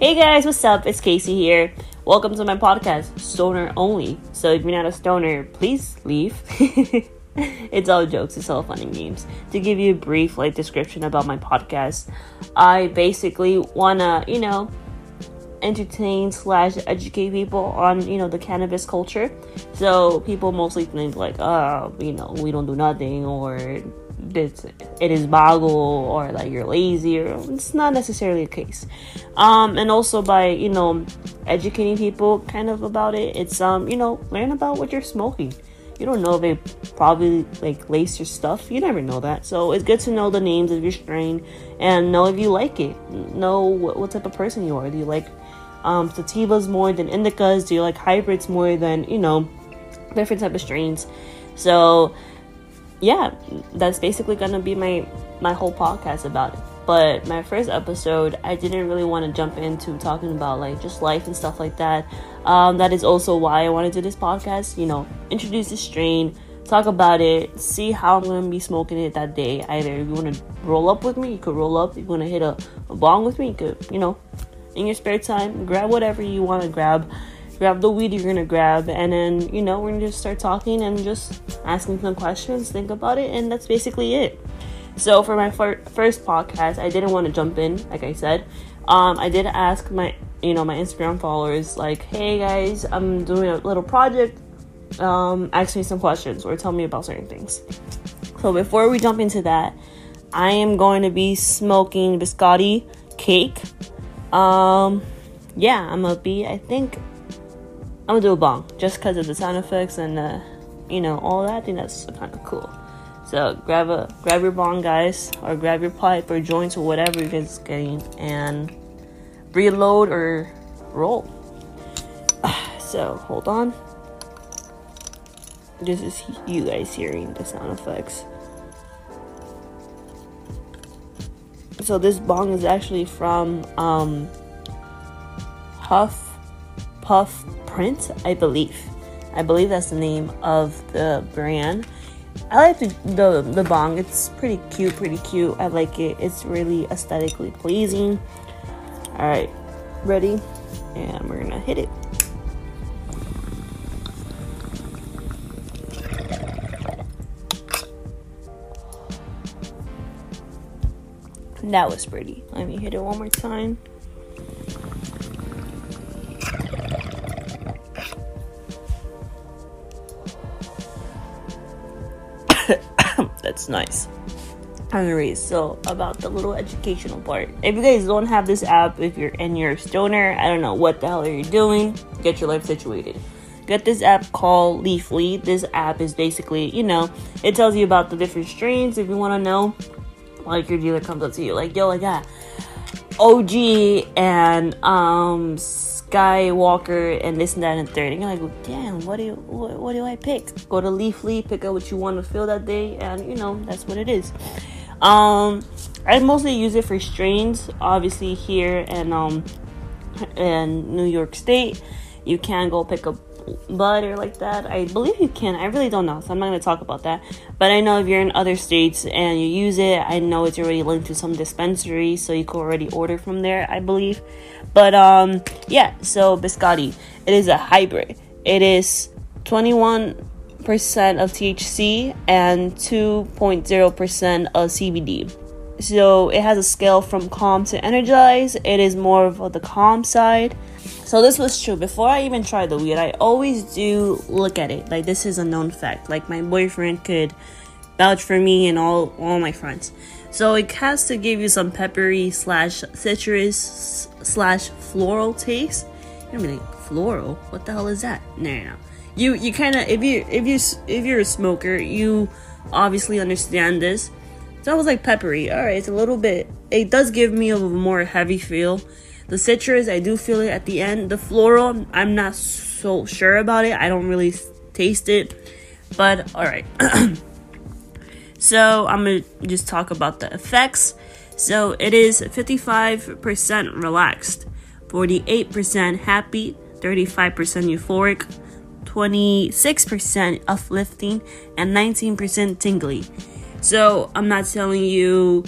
Hey guys, what's up? It's Casey here. Welcome to my podcast, Stoner Only. So if you're not a stoner, please leave. it's all jokes, it's all fun and games. To give you a brief like description about my podcast, I basically wanna, you know, entertain slash educate people on you know the cannabis culture so people mostly think like oh you know we don't do nothing or it's it is boggle or like you're lazy or it's not necessarily the case. Um and also by you know educating people kind of about it it's um you know learn about what you're smoking. You don't know if they probably like lace your stuff. You never know that. So it's good to know the names of your strain and know if you like it. Know what, what type of person you are. Do you like um, sativas more than indicas? Do you like hybrids more than you know different type of strains? So yeah, that's basically gonna be my my whole podcast about it. But my first episode, I didn't really want to jump into talking about like just life and stuff like that. Um, that is also why I want to do this podcast. You know, introduce the strain, talk about it, see how I'm gonna be smoking it that day. Either if you want to roll up with me, you could roll up. If you want to hit a, a bong with me, you could, you know, in your spare time, grab whatever you want to grab grab the weed you're gonna grab, and then you know we're gonna just start talking and just asking some questions, think about it, and that's basically it. So for my fir- first podcast, I didn't want to jump in, like I said. Um, I did ask my you know my Instagram followers like, hey guys, I'm doing a little project. Um, ask me some questions or tell me about certain things. So before we jump into that, I am going to be smoking biscotti cake. Um, yeah, I'm gonna be. I think I'm gonna do a bong just because of the sound effects and uh, you know all that. I think that's kind of cool. So grab a grab your bong, guys, or grab your pipe or joints or whatever you're guys getting, and reload or roll. So hold on. This is you guys hearing the sound effects. So this bong is actually from um, Huff Puff Print, I believe. I believe that's the name of the brand. I like the, the the bong. It's pretty cute, pretty cute. I like it. It's really aesthetically pleasing. All right, ready? And we're gonna hit it. That was pretty. Let me hit it one more time. Nice. Anyways, so about the little educational part. If you guys don't have this app, if you're in your stoner, I don't know what the hell are you doing, get your life situated. Get this app called Leafly. This app is basically, you know, it tells you about the different strains if you want to know. Like your dealer comes up to you, like, yo, like that. OG and um Skywalker and this and that and third. And you're like, damn, what do you what, what do I pick? Go to Leafly, pick out what you want to feel that day, and you know that's what it is. Um, I mostly use it for strains. Obviously, here and um in New York State, you can go pick up butter like that. I believe you can. I really don't know, so I'm not gonna talk about that. But I know if you're in other states and you use it, I know it's already linked to some dispensary, so you can already order from there. I believe. But um, yeah. So biscotti, it is a hybrid. It is 21 percent of THC and 2.0 percent of CBD. So it has a scale from calm to energize. It is more of the calm side. So this was true. Before I even tried the weed, I always do look at it. Like this is a known fact. Like my boyfriend could vouch for me and all all my friends. So it has to give you some peppery slash citrus slash floral taste. You're gonna be like, floral? What the hell is that? No, no, no. You you kind of if you if you if you're a smoker, you obviously understand this. So I was like peppery. All right, it's a little bit. It does give me a more heavy feel. The citrus, I do feel it at the end. The floral, I'm not so sure about it. I don't really taste it, but all right. so I'm gonna just talk about the effects. So it is 55% relaxed, 48% happy, 35% euphoric, 26% uplifting, and 19% tingly. So I'm not telling you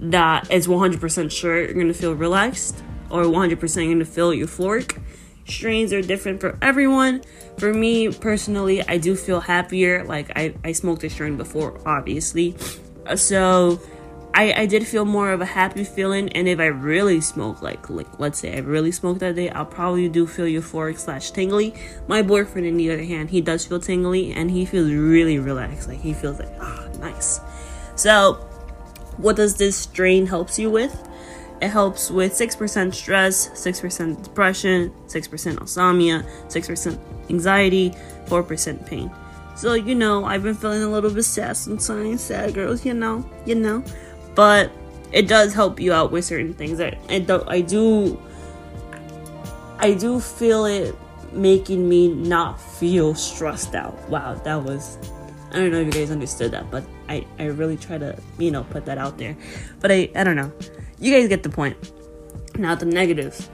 that it's 100% sure you're gonna feel relaxed. Or 100% going to feel euphoric. Strains are different for everyone. For me personally, I do feel happier. Like I, I smoked a strain before, obviously. So I, I did feel more of a happy feeling and if i really smoke like like let's say i really smoke that day i'll probably do feel euphoric slash tingly my boyfriend on the other hand he does feel tingly and he feels really relaxed like he feels like ah oh, nice so what does this strain helps you with it helps with 6% stress 6% depression 6% insomnia 6% anxiety 4% pain so you know i've been feeling a little bit sad sometimes sad girls you know you know but it does help you out with certain things. I, I do, I do, I do feel it making me not feel stressed out. Wow, that was. I don't know if you guys understood that, but I, I really try to, you know, put that out there. But I, I don't know. You guys get the point. Now the negatives.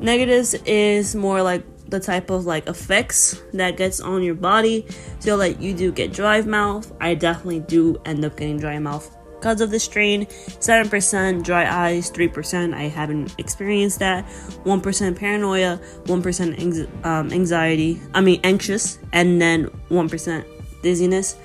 Negatives is more like the type of like effects that gets on your body. So like you do get dry mouth. I definitely do end up getting dry mouth because of the strain. 7% dry eyes, 3% I haven't experienced that. 1% paranoia, 1% um, anxiety, I mean anxious, and then 1% dizziness.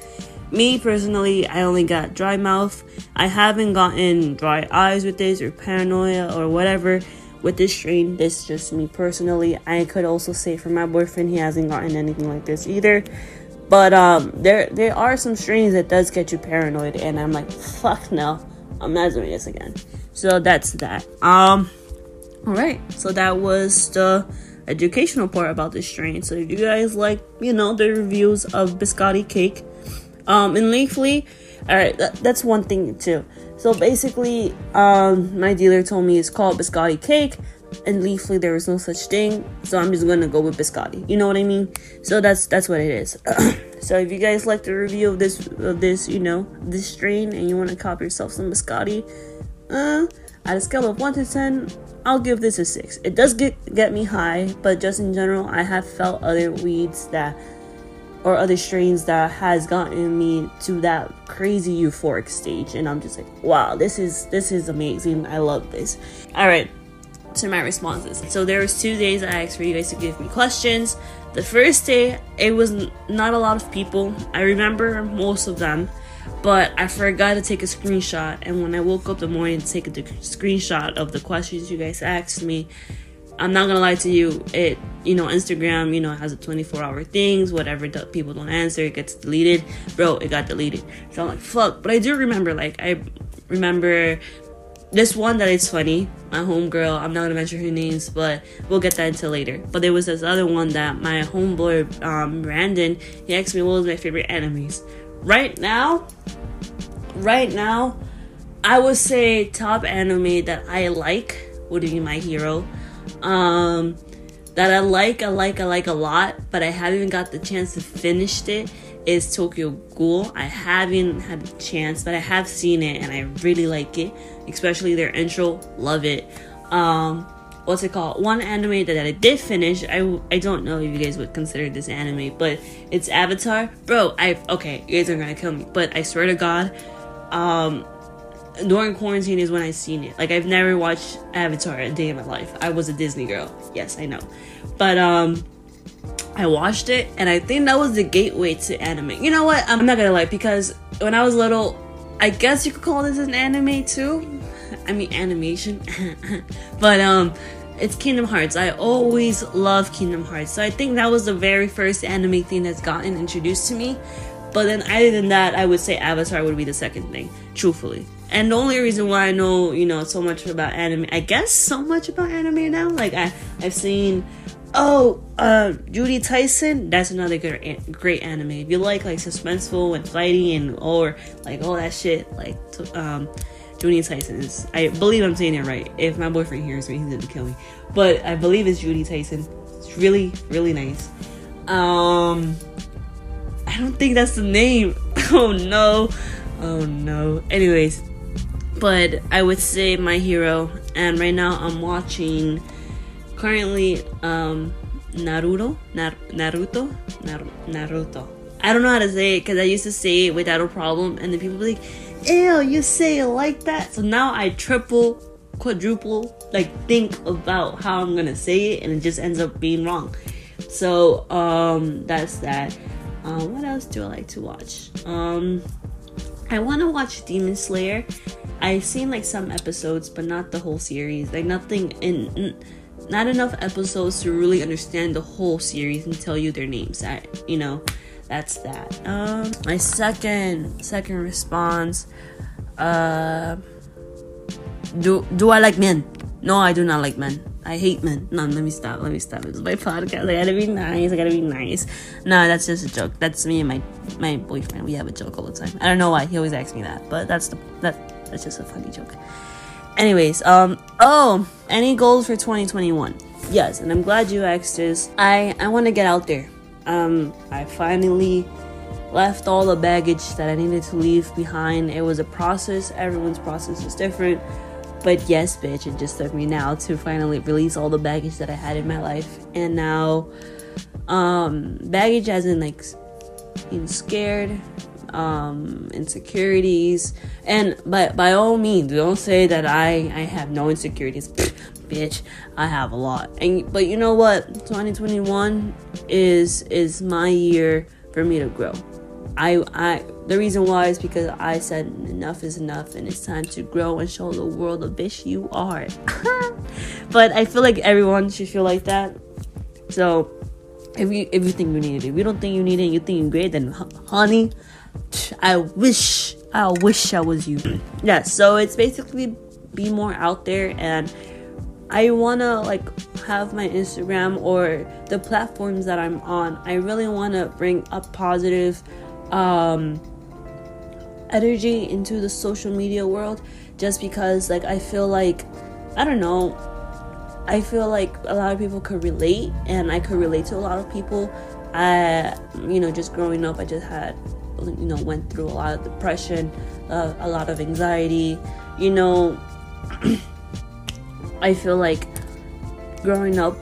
Me personally, I only got dry mouth. I haven't gotten dry eyes with this or paranoia or whatever with this strain. This is just me personally. I could also say for my boyfriend, he hasn't gotten anything like this either. But um, there there are some strains that does get you paranoid, and I'm like, fuck no, I'm not doing this again. So that's that. Um, all right. So that was the educational part about this strain. So if you guys like, you know, the reviews of biscotti cake, um, in Leafly, all right, that, that's one thing too. So basically, um, my dealer told me it's called biscotti cake and Leafly there is no such thing, so I'm just gonna go with biscotti. You know what I mean? So that's that's what it is. so if you guys like the review of this of this, you know, this strain, and you want to cop yourself some biscotti, uh, at a scale of one to ten, I'll give this a six. It does get get me high, but just in general, I have felt other weeds that or other strains that has gotten me to that crazy euphoric stage and i'm just like wow this is this is amazing i love this all right to my responses. So there was two days I asked for you guys to give me questions. The first day it was not a lot of people. I remember most of them, but I forgot to take a screenshot. And when I woke up the morning to take a screenshot of the questions you guys asked me, I'm not gonna lie to you. It, you know, Instagram, you know, has a 24 hour things. Whatever people don't answer, it gets deleted. Bro, it got deleted. So I'm like, fuck. But I do remember, like, I remember this one that is funny, my homegirl, I'm not gonna mention her names, but we'll get that into later. But there was this other one that my homeboy, um, Brandon, he asked me what was my favorite animes. Right now, right now, I would say top anime that I like would be My Hero. Um, that I like, I like, I like a lot, but I haven't got the chance to finish it is Tokyo Ghoul. I haven't had a chance, but I have seen it and I really like it, especially their intro. Love it. Um, what's it called? One anime that I did finish. I I don't know if you guys would consider this anime, but it's Avatar. Bro, I okay, you guys are gonna kill me, but I swear to God, um, during quarantine is when I seen it. Like I've never watched Avatar a day in my life. I was a Disney girl. Yes, I know, but um I watched it, and I think that was the gateway to anime. You know what? I'm not gonna lie, because when I was little, I guess you could call this an anime too. I mean, animation. but, um, it's Kingdom Hearts. I always love Kingdom Hearts. So I think that was the very first anime thing that's gotten introduced to me. But then, other than that, I would say Avatar would be the second thing, truthfully. And the only reason why I know, you know, so much about anime, I guess so much about anime now. Like I, I've seen Oh, uh, Judy Tyson, That's another good, great anime. If you like like suspenseful and fighting and or like all that shit, like um, Judy Tyson is. I believe I'm saying it right. If my boyfriend hears me, he's gonna kill me. But I believe it's Judy Tyson. It's really, really nice. Um, I don't think that's the name. Oh no, oh no. Anyways, but I would say my hero, and right now I'm watching currently um, Naruto, Nar- Naruto, Nar- Naruto. I don't know how to say it because I used to say it without a problem, and then people be like, "Ew, you say it like that." So now I triple quadruple like think about how I'm gonna say it and it just ends up being wrong. So um that's that. Um, what else do I like to watch? Um I wanna watch Demon Slayer. I've seen like some episodes, but not the whole series. Like nothing in not enough episodes to really understand the whole series and tell you their names. I, you know, that's that. Um, my second second response. Uh, do do I like men? No, I do not like men. I hate men. No, let me stop. Let me stop. It's my podcast. I gotta be nice. I gotta be nice. No, that's just a joke. That's me and my my boyfriend. We have a joke all the time. I don't know why he always asks me that, but that's the that that's just a funny joke. Anyways, um, oh, any goals for 2021? Yes, and I'm glad you asked this. I I want to get out there. Um, I finally left all the baggage that I needed to leave behind. It was a process. Everyone's process is different. But yes, bitch, it just took me now to finally release all the baggage that I had in my life. And now, um, baggage as in like being scared, um, insecurities, and by by all means, don't say that I I have no insecurities, bitch. I have a lot, and but you know what? 2021 is is my year for me to grow. I I the reason why is because I said enough is enough, and it's time to grow and show the world the bitch you are. but I feel like everyone should feel like that. So if you if you think you need it, if you don't think you need it, you think you're great, then honey, I wish, I wish I was you. yeah, so it's basically be more out there and I wanna like have my Instagram or the platforms that I'm on. I really wanna bring a positive um, energy into the social media world just because like I feel like I don't know I feel like a lot of people could relate and I could relate to a lot of people. I you know just growing up I just had you know went through a lot of depression uh, a lot of anxiety. You know i feel like growing up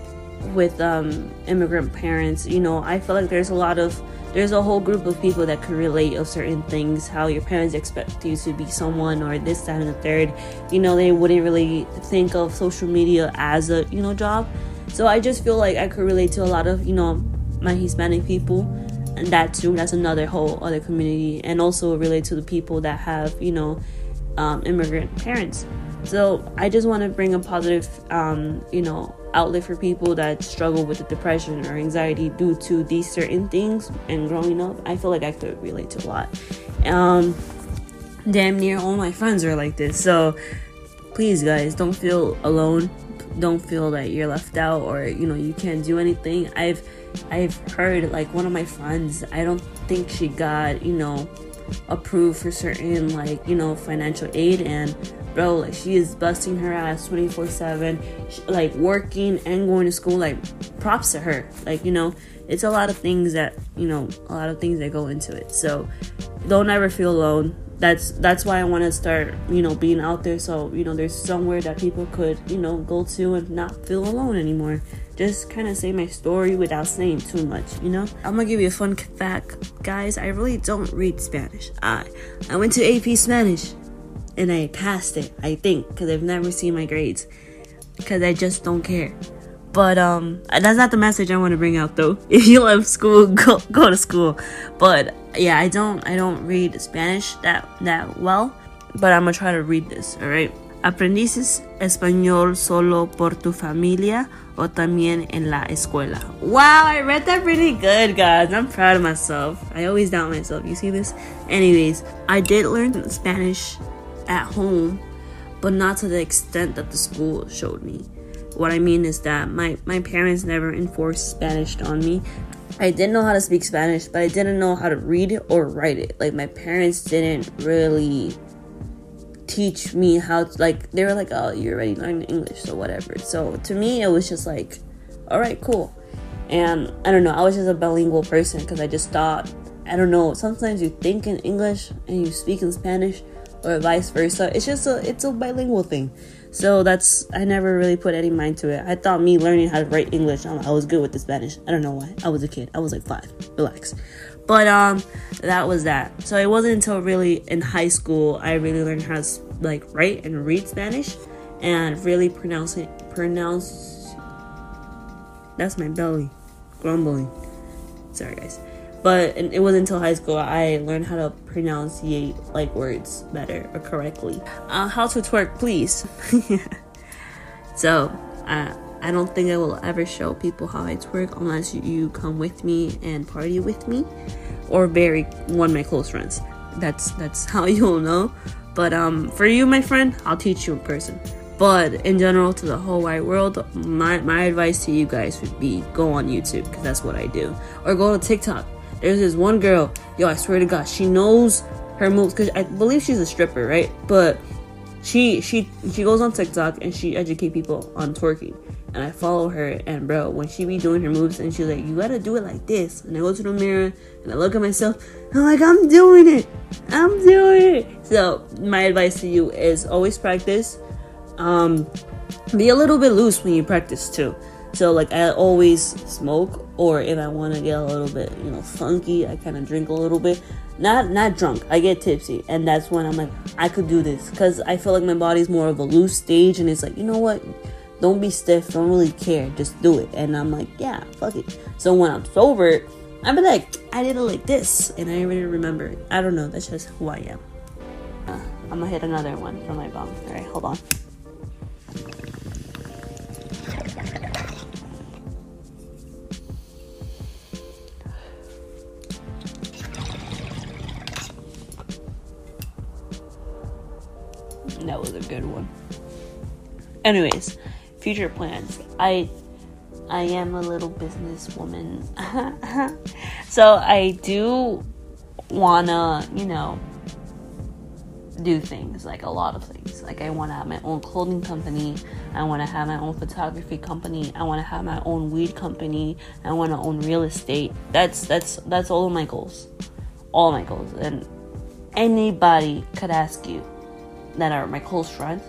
with um, immigrant parents you know i feel like there's a lot of there's a whole group of people that could relate of certain things how your parents expect you to be someone or this that and the third. You know they wouldn't really think of social media as a you know job. So i just feel like i could relate to a lot of you know my hispanic people and that too that's another whole other community and also relate to the people that have you know um, immigrant parents. So i just want to bring a positive um, you know outlet for people that struggle with the depression or anxiety due to these certain things and growing up. I feel like i could relate to a lot. Um, damn near all my friends are like this so please guys don't feel alone. Don't feel that you're left out or you know you can't do anything. I've I've heard like one of my friends, I don't think she got, you know, approved for certain like, you know, financial aid and bro, like she is busting her ass 24/7, like working and going to school like props to her. Like, you know, it's a lot of things that, you know, a lot of things that go into it. So, don't ever feel alone that's that's why I want to start, you know, being out there. So you know, there's somewhere that people could, you know, go to and not feel alone anymore. Just kind of say my story without saying too much, you know. I'm gonna give you a fun fact, guys. I really don't read Spanish. I I went to AP Spanish, and I passed it. I think because I've never seen my grades, because I just don't care. But um, that's not the message I want to bring out though. If you love school, go go to school. But yeah, I don't I don't read Spanish that that well, but I'm gonna try to read this. All right. ¿Aprendices español solo por tu familia o también en la escuela? Wow, I read that pretty good, guys. I'm proud of myself. I always doubt myself. You see this? Anyways, I did learn Spanish at home, but not to the extent that the school showed me. What I mean is that my, my parents never enforced Spanish on me. I didn't know how to speak Spanish, but I didn't know how to read or write it. Like my parents didn't really teach me how to like they were like, "Oh, you're already learning English, so whatever." So to me, it was just like, "All right, cool." And I don't know, I was just a bilingual person because I just thought, I don't know, sometimes you think in English and you speak in Spanish or vice versa. It's just a it's a bilingual thing. So that's I never really put any mind to it. I thought me learning how to write English, I was good with the Spanish. I don't know why. I was a kid. I was like five. Relax. But um, that was that. So it wasn't until really in high school I really learned how to like write and read Spanish, and really pronounce it pronounce that's my belly grumbling sorry guys but it wasn't until high school I learned how to pronunciate like words better or correctly. Uh, how to twerk, please. so, uh, I don't think I will ever show people how I twerk unless you, come with me and party with me, or very one of my close friends. That's that's how you'll know. But um, for you, my friend, I'll teach you in person. But in general, to the whole wide world, my, my advice to you guys would be go on YouTube because that's what I do, or go to TikTok there's this one girl, yo, I swear to God, she knows her moves because I believe she's a stripper, right? But she she she goes on TikTok and she educate people on twerking. And I follow her, and bro, when she be doing her moves, and she's like, "You gotta do it like this," and I go to the mirror and I look at myself, and I'm like, "I'm doing it, I'm doing it." So my advice to you is always practice. Um, be a little bit loose when you practice too. So like I always smoke, or if I want to get a little bit, you know, funky, I kind of drink a little bit. Not not drunk. I get tipsy, and that's when I'm like, I could do this because I feel like my body's more of a loose stage, and it's like, you know what? Don't be stiff. Don't really care. Just do it. And I'm like, yeah, fuck it. So when I'm sober, I'm like, I did it like this, and I really remember. I don't know. That's just who I am. Uh, I'm gonna hit another one from my bum. All right, hold on. That was a good one. Anyways, future plans. I I am a little businesswoman. so I do wanna, you know, do things like a lot of things. Like I want to have my own clothing company. I want to have my own photography company. I want to have my own weed company. I want to own real estate. That's that's that's all of my goals. All my goals. And anybody could ask you that are my close friends.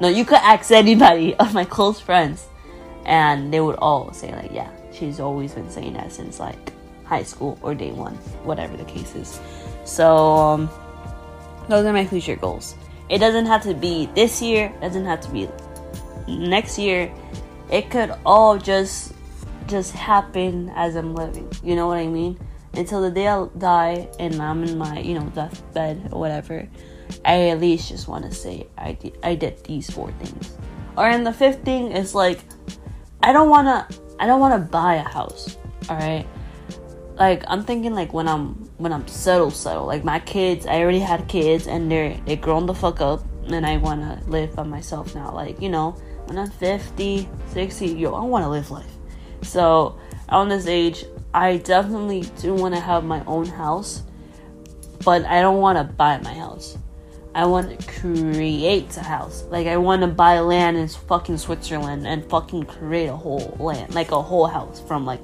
No, you could ask anybody of my close friends, and they would all say like, "Yeah, she's always been saying that since like high school or day one, whatever the case is." So um, those are my future goals. It doesn't have to be this year. Doesn't have to be next year. It could all just just happen as I'm living. You know what I mean? Until the day I die and I'm in my you know deathbed or whatever. I at least just want to say I did, I did these four things. Or in the fifth thing is like I don't want to I don't want to buy a house. All right? Like I'm thinking like when I'm when I'm settled settled. Like my kids, I already had kids and they're they grown the fuck up and I want to live by myself now. Like, you know, when I'm 50, 60, yo, I want to live life. So, on this age, I definitely do want to have my own house, but I don't want to buy my house. I want to create a house. Like I want to buy land in fucking Switzerland and fucking create a whole land, like a whole house from like,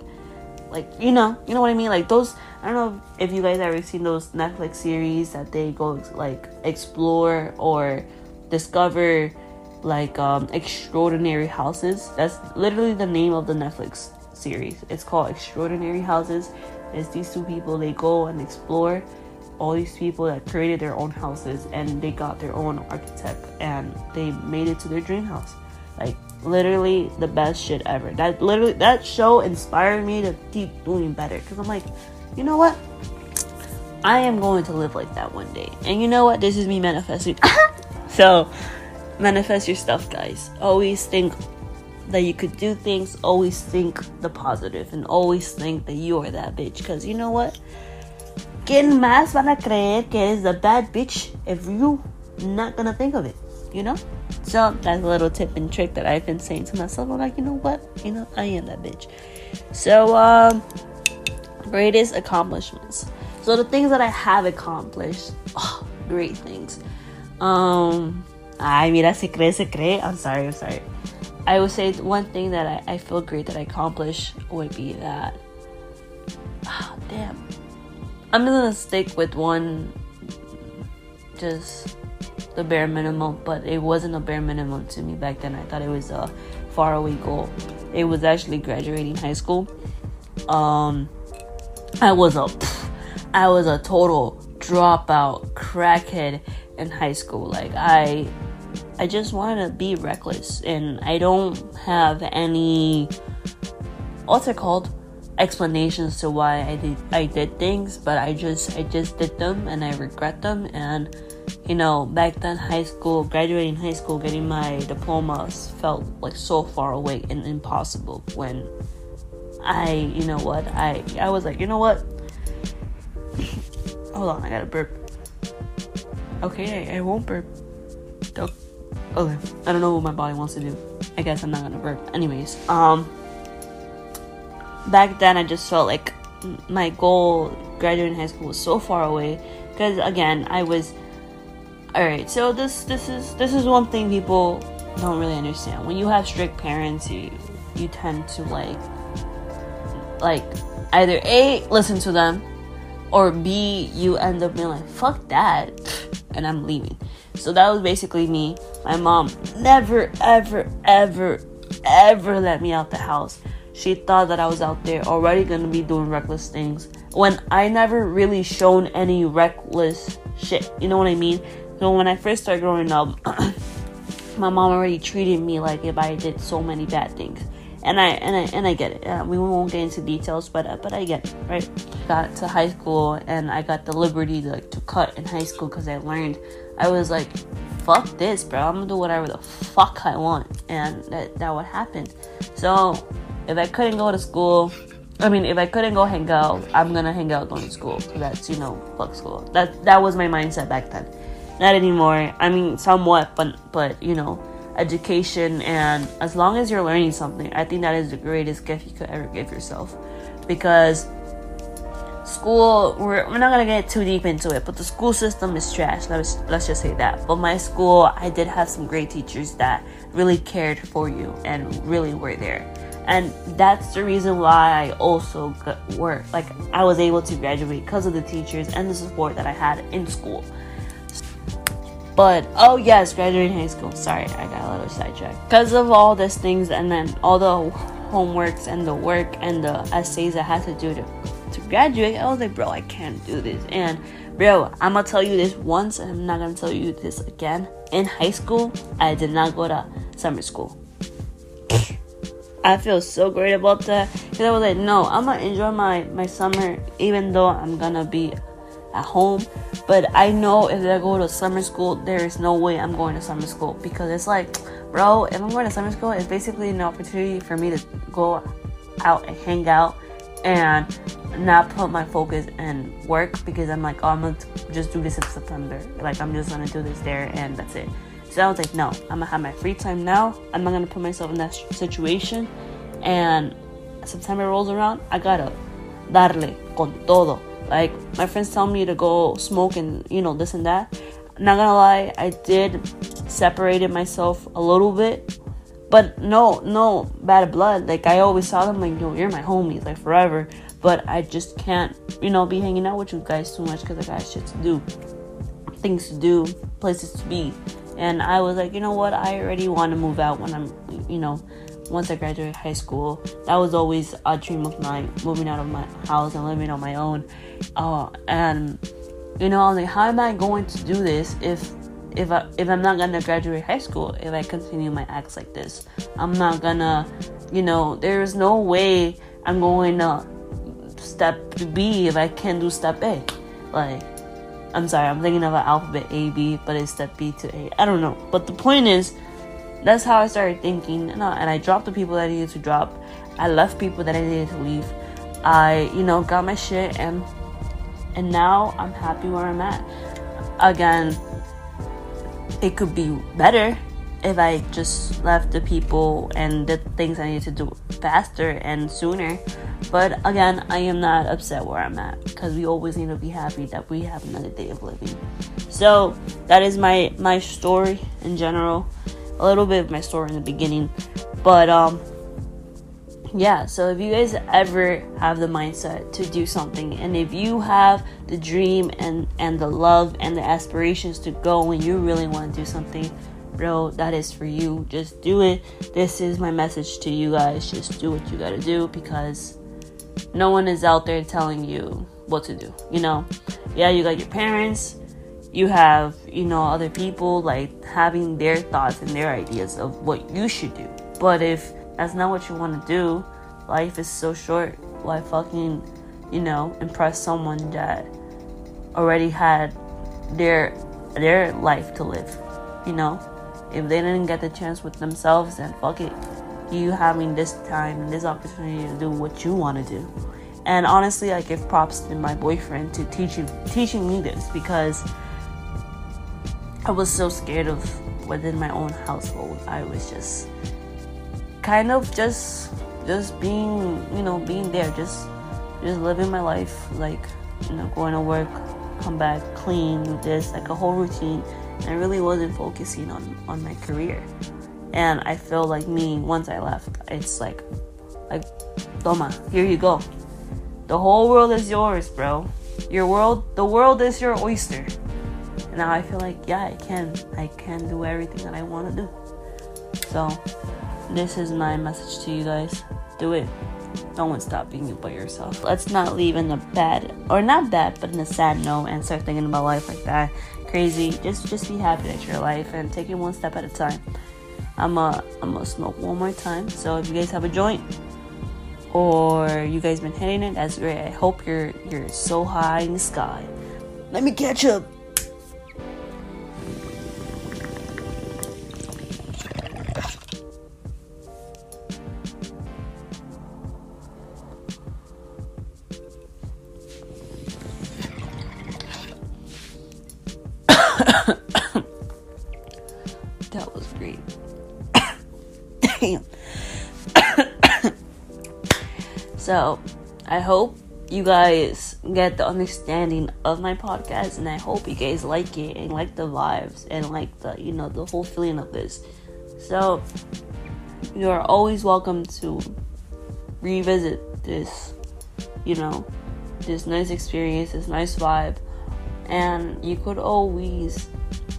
like you know, you know what I mean. Like those. I don't know if you guys ever seen those Netflix series that they go like explore or discover like um, extraordinary houses. That's literally the name of the Netflix series. It's called Extraordinary Houses. It's these two people. They go and explore all these people that created their own houses and they got their own architect and they made it to their dream house. Like literally the best shit ever. That literally that show inspired me to keep doing better because I'm like, you know what? I am going to live like that one day. And you know what? This is me manifesting. so manifest your stuff, guys. Always think that you could do things. Always think the positive and always think that you are that bitch. Because you know what? ¿Quién más van a creer que eres a bad bitch if you not gonna think of it? You know? So that's a little tip and trick that I've been saying to myself. I'm like, you know what? You know, I am that bitch. So, um, greatest accomplishments. So the things that I have accomplished, oh, great things. Um, ay, mira, se cree, se cree. I'm sorry, I'm sorry. I would say one thing that I, I feel great that I accomplished would be that. Oh, damn. I'm gonna stick with one, just the bare minimum, but it wasn't a bare minimum to me back then. I thought it was a faraway goal. It was actually graduating high school. Um, I was a, I was a total dropout crackhead in high school. Like I I just wanted to be reckless, and I don't have any what's it called explanations to why I did I did things, but I just I just did them and I regret them. And you know back then high school graduating high school getting my diplomas felt like so far away and impossible when I you know what I I was like you know what? Hold on I gotta burp. Okay I, I won't burp. Okay. I don't know what my body wants to do. I guess I'm not gonna burp. Anyways um back then I just felt like my goal graduating high school was so far away. Because again I was all right so this this is this is one thing people don't really understand. When you have strict parents you you tend to like like either a listen to them or b you end up being like fuck that and i'm leaving. So that was basically me. My mom never ever ever ever let me out the house she thought that I was out there already gonna be doing reckless things when I never really shown any reckless shit. You know what I mean? So when I first started growing up, my mom already treated me like if I did so many bad things. And I and I and I get it. Uh, we won't get into details, but uh, but I get it, right? Got to high school and I got the liberty to like to cut in high school because I learned. I was like, fuck this, bro. I'm gonna do whatever the fuck I want, and that that would happen. So if I couldn't go to school, I mean, if I couldn't go hang out, I'm gonna hang out to school. That's you know, fuck school. That that was my mindset back then. Not anymore. I mean, somewhat, but but you know, education and as long as you're learning something, I think that is the greatest gift you could ever give yourself, because school we're, we're not gonna get too deep into it but the school system is trash let's let's just say that but my school i did have some great teachers that really cared for you and really were there and that's the reason why I also got work. Like I was able to graduate because of the teachers and the support that I had in school. But oh yes, graduating high school. Sorry, I got a little sidetracked because of all these things, and then all the homeworks and the work and the essays I had to do to to graduate. I was like, bro, I can't do this. And bro, I'm gonna tell you this once, and I'm not gonna tell you this again. In high school, I did not go to summer school. I feel so great about that because I was like, no, I'm gonna enjoy my my summer even though I'm gonna be at home. But I know if I go to summer school, there is no way I'm going to summer school because it's like, bro, if I'm going to summer school, it's basically an opportunity for me to go out and hang out and not put my focus in work because I'm like, oh, I'm gonna just do this in September. Like, I'm just gonna do this there and that's it. So I was like, no, I'm gonna have my free time now. I'm not gonna put myself in that situation. And September rolls around, I gotta darle con todo. Like my friends tell me to go smoke and you know this and that. Not gonna lie, I did separated myself a little bit, but no, no bad blood. Like I always saw them like, yo, you're my homies, like forever. But I just can't, you know, be hanging out with you guys too much because I got shit to do, things to do, places to be. And I was like, you know what? I already want to move out when I'm, you know, once I graduate high school. That was always a dream of mine, moving out of my house and living on my own. Uh, and you know, I was like, how am I going to do this if if I if I'm not gonna graduate high school if I continue my acts like this? I'm not gonna, you know, there is no way I'm going to step B if I can't do step A. Like I'm sorry, I'm thinking of an alphabet A B, but it's step B to A. I don't know. But the point is, that's how I started thinking, and I, and I dropped the people that I needed to drop. I left people that I needed to leave. I, you know, got my shit, and and now I'm happy where I'm at. Again, it could be better if I just left the people and did things I need to do faster and sooner. But again, I am not upset where I'm at because we always need to be happy that we have another day of living. So that is my my story in general. A little bit of my story in the beginning, but um yeah so if you guys ever have the mindset to do something and if you have the dream and and the love and the aspirations to go and you really want to do something bro, that is for you. Just do it. This is my message to you guys. Just do what you gotta do because no one is out there telling you what to do. You know, yeah, you got your parents, you have, you know, other people like having their thoughts and their ideas of what you should do. But if that's not what you want to do, life is so short. Why fucking, you know, impress someone that already had their their life to live, you know? If they didn't get the chance with themselves, then fuck it. You having this time and this opportunity to do what you want to do. And honestly, I give props to my boyfriend to teaching teaching me this because I was so scared of within my own household. I was just kind of just just being, you know, being there, just just living my life like, you know, going to work, come back, clean, do this, like a whole routine. I really wasn't focusing on on my career. And I feel like me once I left, it's like like Toma, here you go. The whole world is yours, bro. Your world the world is your oyster And now I feel like yeah I can I can do everything that I want to do. So this is my message to you guys. Do it. Don't stop being you by yourself. Let's not leave in a bad or not bad, but in a sad note and start thinking about life like that. Crazy. Just just be happy at your life and take it one step at a time. I'm a I'm gonna smoke one more time. So if you guys have a joint or you guys been hitting it, that's great. I hope you're you're so high in the sky. Let me catch up. Guys get the understanding of my podcast and I hope you guys like it and like the vibes and like the you know the whole feeling of this. So you are always welcome to revisit this, you know, this nice experience, this nice vibe and you could always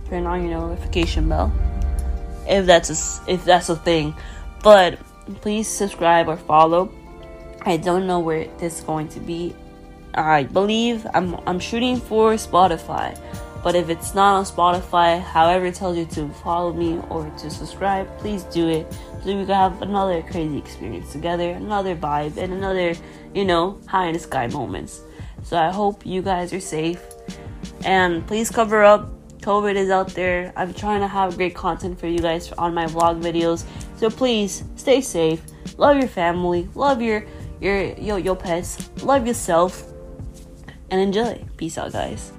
turn on your notification bell if that's a, if that's a thing. But please subscribe or follow. I don't know where this is going to be. I believe I'm I'm shooting for Spotify. But if it's not on Spotify, however it tells you to follow me or to subscribe, please do it. So we can have another crazy experience together, another vibe, and another, you know, high in the sky moments. So I hope you guys are safe. And please cover up. COVID is out there. I'm trying to have great content for you guys on my vlog videos. So please stay safe. Love your family. Love your your your, your pets. Love yourself. And enjoy. Peace out, guys.